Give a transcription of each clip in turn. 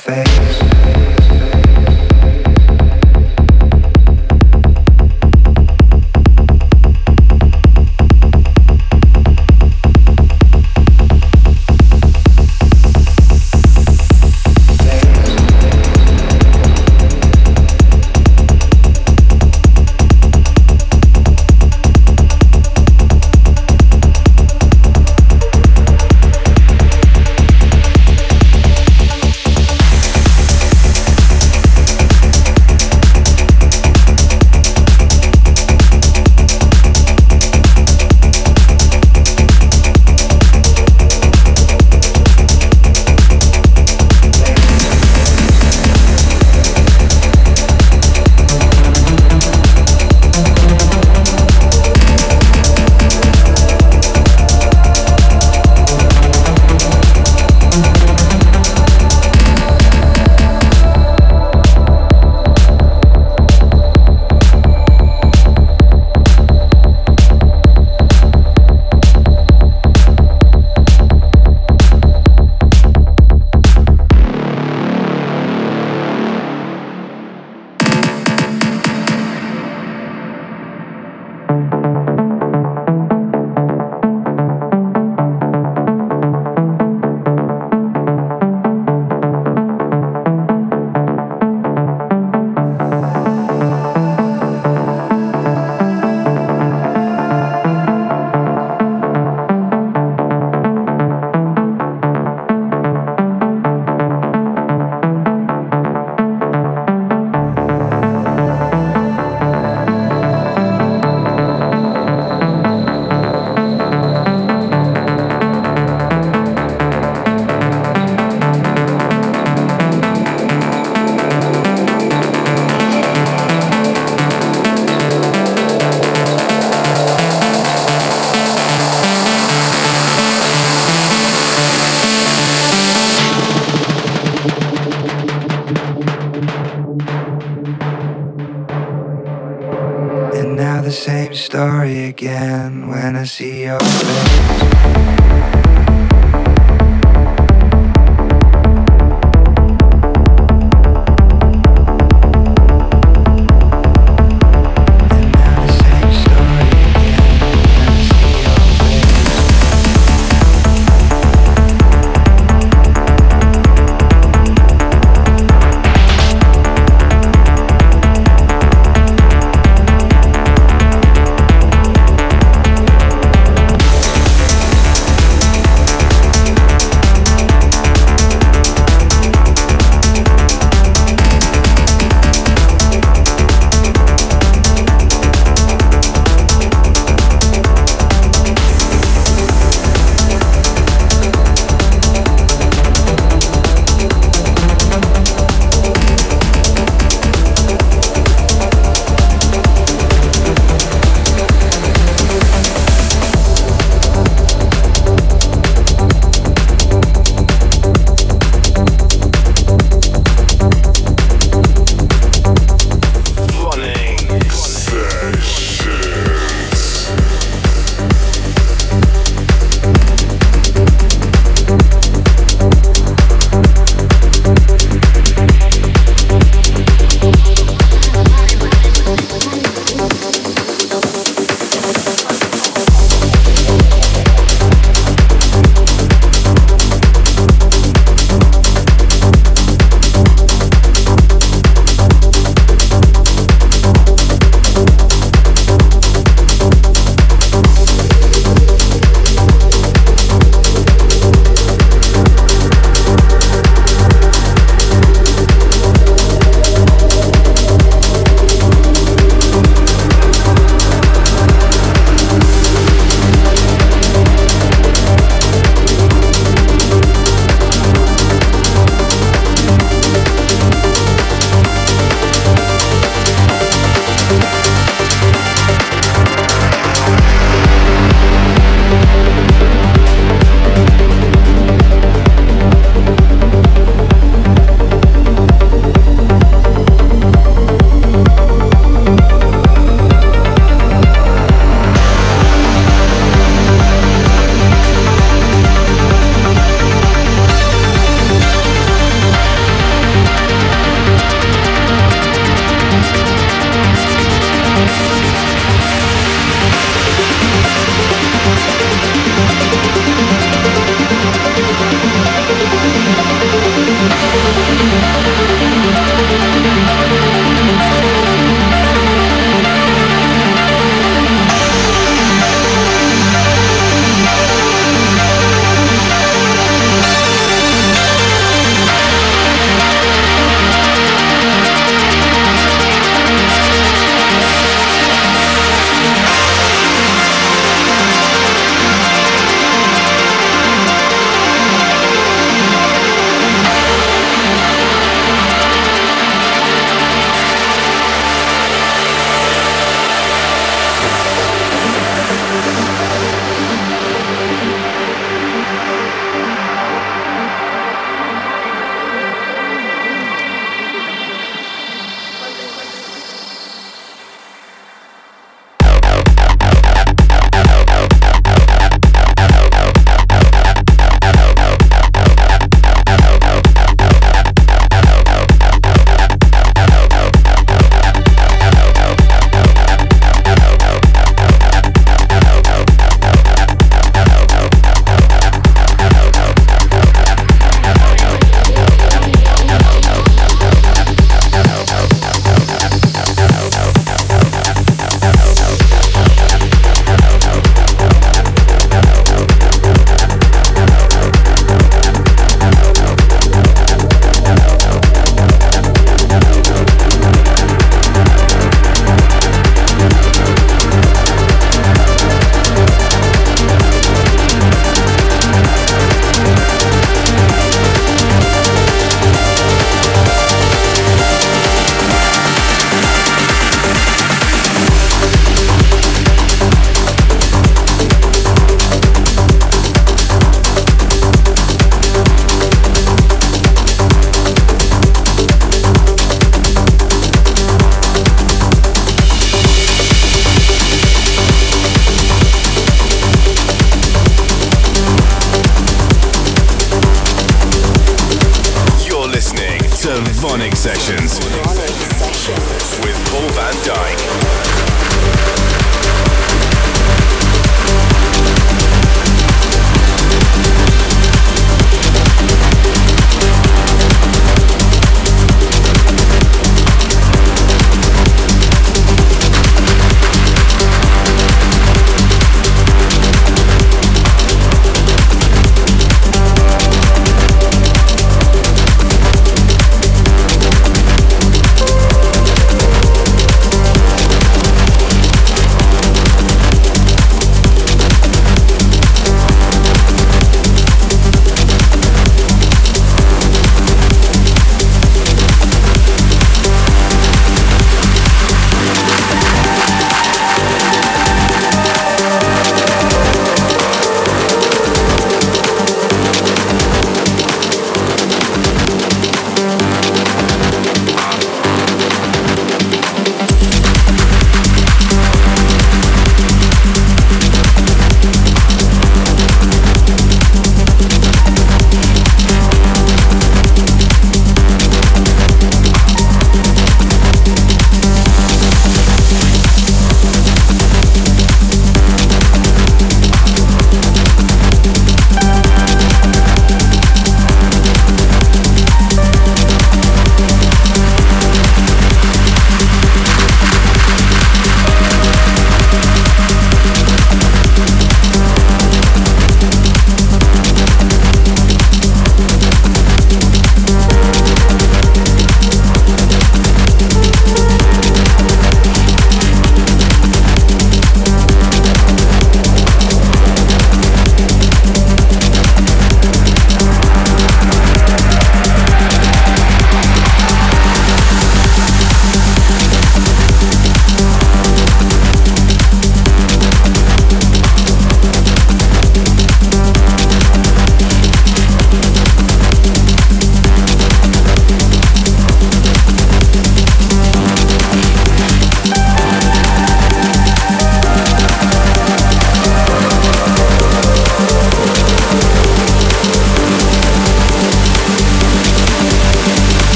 Face. See your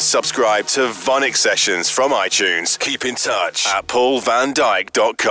and subscribe to VONYC Sessions from iTunes. Keep in touch at paulvandyk.com.